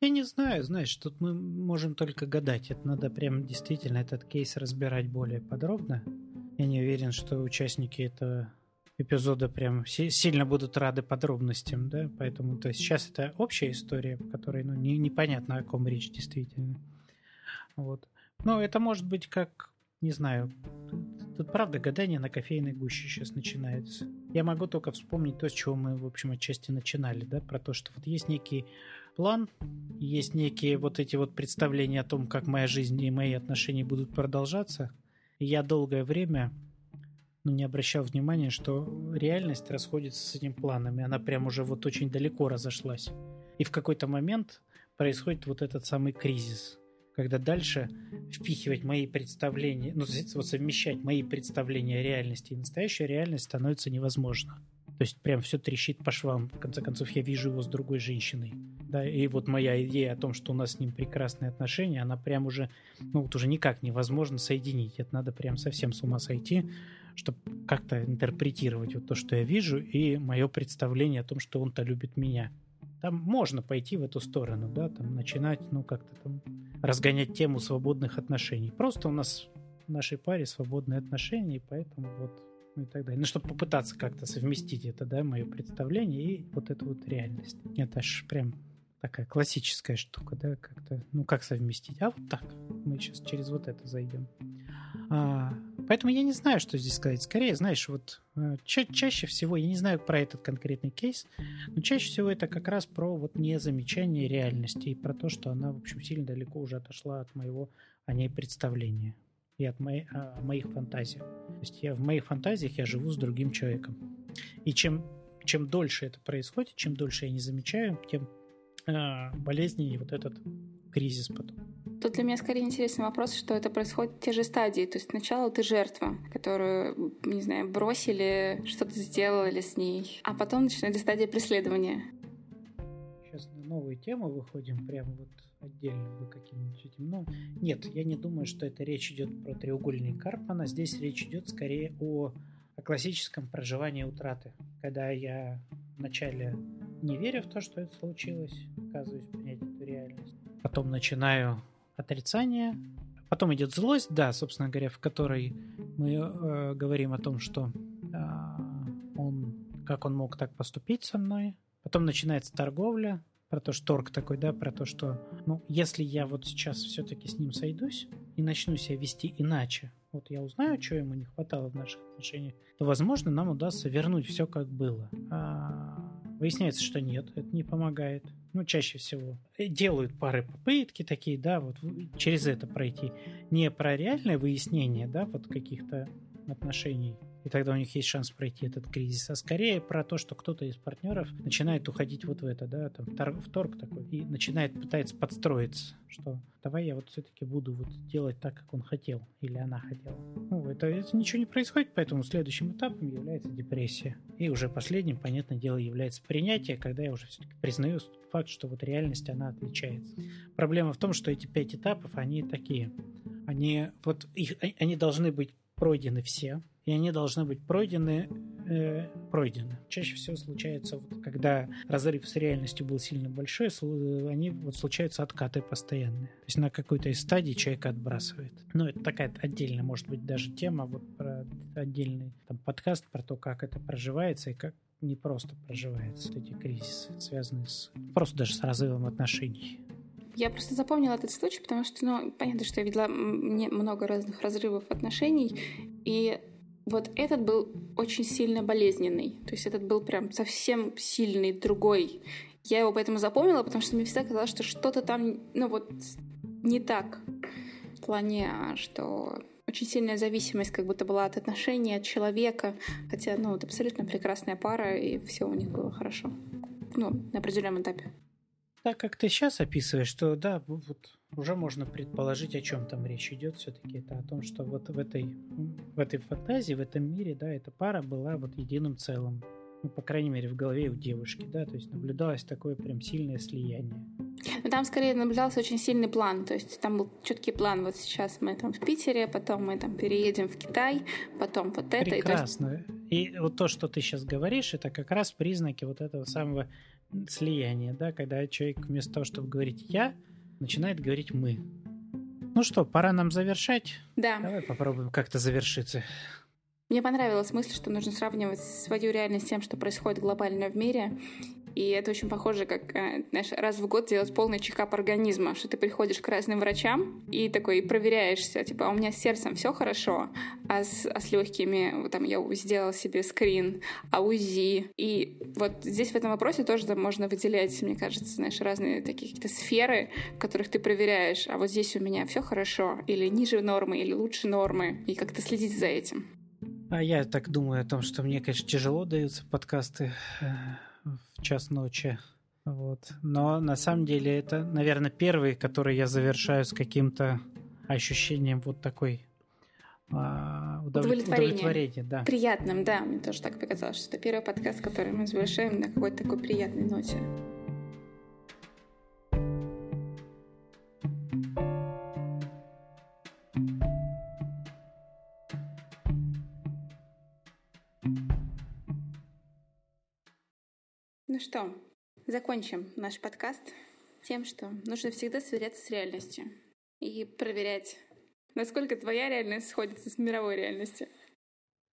Я не знаю, знаешь, тут мы можем только гадать. Это надо прям действительно этот кейс разбирать более подробно. Я не уверен, что участники этого эпизода прям сильно будут рады подробностям, да, поэтому то есть сейчас это общая история, в которой ну, не, непонятно, о ком речь действительно. Вот. Но это может быть как не знаю, тут правда гадание на кофейной гуще сейчас начинается. Я могу только вспомнить то, с чего мы, в общем, отчасти начинали, да, про то, что вот есть некий план, есть некие вот эти вот представления о том, как моя жизнь и мои отношения будут продолжаться. И я долгое время ну, не обращал внимания, что реальность расходится с этим планом, и она прям уже вот очень далеко разошлась. И в какой-то момент происходит вот этот самый кризис – когда дальше впихивать мои представления, ну, вот совмещать мои представления реальности и настоящую реальность становится невозможно. То есть прям все трещит по швам. В конце концов, я вижу его с другой женщиной. Да, и вот моя идея о том, что у нас с ним прекрасные отношения, она прям уже, ну вот уже никак невозможно соединить. Это надо прям совсем с ума сойти, чтобы как-то интерпретировать вот то, что я вижу, и мое представление о том, что он-то любит меня. Там можно пойти в эту сторону, да, там начинать, ну, как-то там разгонять тему свободных отношений. Просто у нас в нашей паре свободные отношения, и поэтому вот ну и так далее. Ну, чтобы попытаться как-то совместить это, да, мое представление и вот эту вот реальность. Это ж прям такая классическая штука, да, как-то, ну, как совместить? А вот так. Мы сейчас через вот это зайдем. А, поэтому я не знаю, что здесь сказать. Скорее, знаешь, вот э, ча- чаще всего, я не знаю про этот конкретный кейс, но чаще всего это как раз про вот незамечание реальности и про то, что она, в общем, сильно далеко уже отошла от моего о ней представления и от моей, о моих фантазиях. То есть я в моих фантазиях я живу с другим человеком. И чем, чем дольше это происходит, чем дольше я не замечаю, тем э, болезненнее вот этот кризис потом. Тут для меня скорее интересный вопрос, что это происходит в те же стадии. То есть сначала ты жертва, которую, не знаю, бросили, что-то сделали с ней, а потом начинается стадия преследования. Сейчас на новую тему выходим, прямо вот отдельно бы каким-нибудь этим. Но нет, я не думаю, что это речь идет про треугольник Карпмана. Здесь речь идет скорее о, о классическом проживании утраты. Когда я вначале не верю в то, что это случилось, отказываюсь принять эту реальность. Потом начинаю отрицание, потом идет злость, да, собственно говоря, в которой мы э, говорим о том, что э, он, как он мог так поступить со мной. Потом начинается торговля, про то, что торг такой, да, про то, что, ну, если я вот сейчас все-таки с ним сойдусь и начну себя вести иначе, вот я узнаю, чего ему не хватало в наших отношениях, то, возможно, нам удастся вернуть все как было. А выясняется, что нет, это не помогает ну, чаще всего, э, делают пары попытки такие, да, вот через это пройти. Не про реальное выяснение, да, вот каких-то отношений и тогда у них есть шанс пройти этот кризис, а скорее про то, что кто-то из партнеров начинает уходить вот в это, да, там в торг такой, и начинает пытается подстроиться, что давай я вот все-таки буду вот делать так, как он хотел или она хотела. Ну, это, это ничего не происходит, поэтому следующим этапом является депрессия. И уже последним, понятное дело, является принятие, когда я уже все-таки признаю факт, что вот реальность, она отличается. Проблема в том, что эти пять этапов, они такие, они вот их, они должны быть пройдены все, и они должны быть пройдены э, пройдены. Чаще всего случается, вот, когда разрыв с реальностью был сильно большой, они вот случаются откаты постоянные. То есть на какой-то из стадий человека отбрасывает. Но ну, это такая отдельная, может быть, даже тема, вот про отдельный там, подкаст про то, как это проживается и как не просто проживается эти кризисы, связанные с просто даже с разрывом отношений. Я просто запомнила этот случай, потому что, ну, понятно, что я видела много разных разрывов отношений, и вот этот был очень сильно болезненный. То есть этот был прям совсем сильный, другой. Я его поэтому запомнила, потому что мне всегда казалось, что что-то там, ну вот, не так. В плане, что очень сильная зависимость как будто была от отношений, от человека. Хотя, ну, это абсолютно прекрасная пара, и все у них было хорошо. Ну, на определенном этапе. Так как ты сейчас описываешь, что да, вот уже можно предположить, о чем там речь идет. Все-таки это о том, что вот в этой, в этой фантазии, в этом мире, да, эта пара была вот единым целым. Ну, по крайней мере, в голове у девушки, да, то есть наблюдалось такое прям сильное слияние. Но там скорее наблюдался очень сильный план, то есть там был четкий план. Вот сейчас мы там в Питере, потом мы там переедем в Китай, потом вот это. Прекрасно. И, есть... и вот то, что ты сейчас говоришь, это как раз признаки вот этого самого слияния, да, когда человек вместо того, чтобы говорить «я», начинает говорить «мы». Ну что, пора нам завершать? Да. Давай попробуем как-то завершиться. Мне понравилась мысль, что нужно сравнивать свою реальность с тем, что происходит глобально в мире, и это очень похоже, как, э, знаешь, раз в год делать полный чекап организма, что ты приходишь к разным врачам и такой проверяешься, типа, а у меня с сердцем все хорошо, а с, а с легкими, вот там я сделала себе скрин, а УЗИ. И вот здесь в этом вопросе тоже там можно выделять, мне кажется, знаешь, разные такие какие-то сферы, в которых ты проверяешь, а вот здесь у меня все хорошо, или ниже нормы, или лучше нормы, и как-то следить за этим. А я так думаю о том, что мне, конечно, тяжело даются подкасты э, в час ночи. Вот. Но на самом деле это, наверное, первый, который я завершаю с каким-то ощущением вот такой а, удовлетворения. удовлетворения да. Приятным, да. Мне тоже так показалось, что это первый подкаст, который мы завершаем на какой-то такой приятной ноте. Ну что, закончим наш подкаст тем, что нужно всегда сверяться с реальностью и проверять, насколько твоя реальность сходится с мировой реальностью.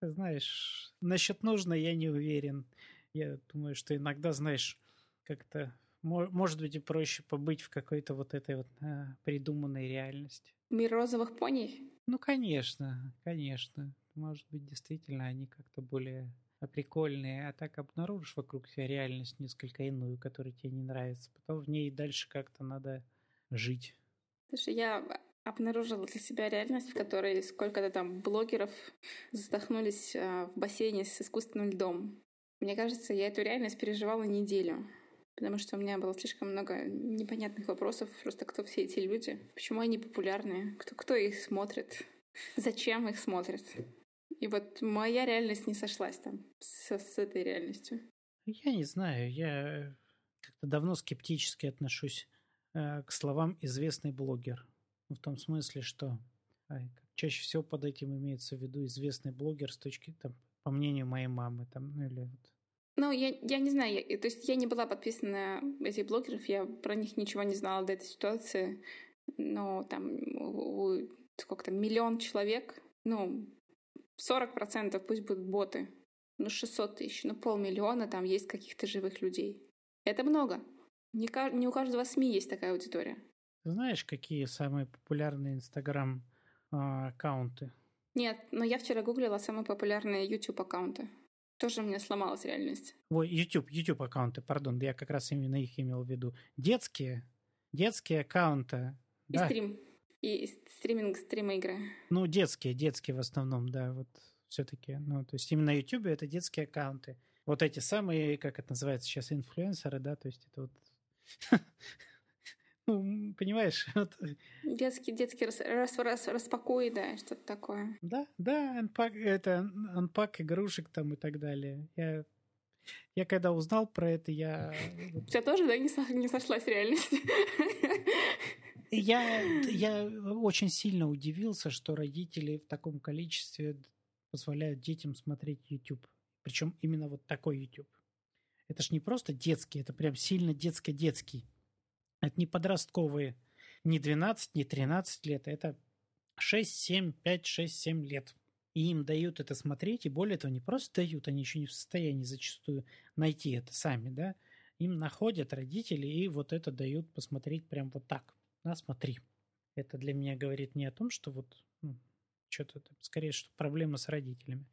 Знаешь, насчет нужно я не уверен. Я думаю, что иногда, знаешь, как-то может быть и проще побыть в какой-то вот этой вот а, придуманной реальности. Мир розовых поней? Ну, конечно, конечно. Может быть, действительно, они как-то более прикольные, а так обнаружишь вокруг себя реальность несколько иную, которая тебе не нравится. Потом в ней дальше как-то надо жить. Слушай, я обнаружила для себя реальность, в которой сколько-то там блогеров задохнулись а, в бассейне с искусственным льдом. Мне кажется, я эту реальность переживала неделю, потому что у меня было слишком много непонятных вопросов, просто кто все эти люди, почему они популярные, кто, кто их смотрит, *laughs* зачем их смотрят. И вот моя реальность не сошлась там с, с этой реальностью. Я не знаю, я как-то давно скептически отношусь э, к словам «известный блогер». В том смысле, что э, чаще всего под этим имеется в виду известный блогер с точки, там, по мнению моей мамы, там, ну или вот. Ну, я, я не знаю, я, то есть я не была подписана на этих блогеров, я про них ничего не знала до этой ситуации, но там у, у сколько там, миллион человек, ну, 40% пусть будут боты. Ну, 600 тысяч, ну, полмиллиона там есть каких-то живых людей. Это много. Не, не у каждого СМИ есть такая аудитория. знаешь, какие самые популярные Инстаграм-аккаунты? Нет, но я вчера гуглила самые популярные YouTube-аккаунты. Тоже мне сломалась реальность. Ой, YouTube, YouTube аккаунты, пардон, я как раз именно их имел в виду. Детские, детские аккаунты. И да. стрим и стриминг, стримы игры. Ну, детские, детские в основном, да, вот все-таки. Ну, то есть именно на YouTube это детские аккаунты. Вот эти самые, как это называется сейчас, инфлюенсеры, да, то есть это вот... *laughs* Ну, понимаешь? *laughs* Вот. Детский, детский рас, рас, рас, распакуй, да, что-то такое. Да, да, анпак, это анпак игрушек там и так далее. Я, я когда узнал про это, я... *laughs* У тебя тоже, да, не, не сошлась реальность? Я, я очень сильно удивился, что родители в таком количестве позволяют детям смотреть YouTube. Причем именно вот такой YouTube. Это ж не просто детский, это прям сильно детско-детский. Это не подростковые, не 12, не 13 лет, это 6, 7, 5, 6, 7 лет. И им дают это смотреть, и более того, не просто дают, они еще не в состоянии зачастую найти это сами, да. Им находят родители и вот это дают посмотреть прям вот так на, смотри. Это для меня говорит не о том, что вот ну, что-то скорее, что проблема с родителями.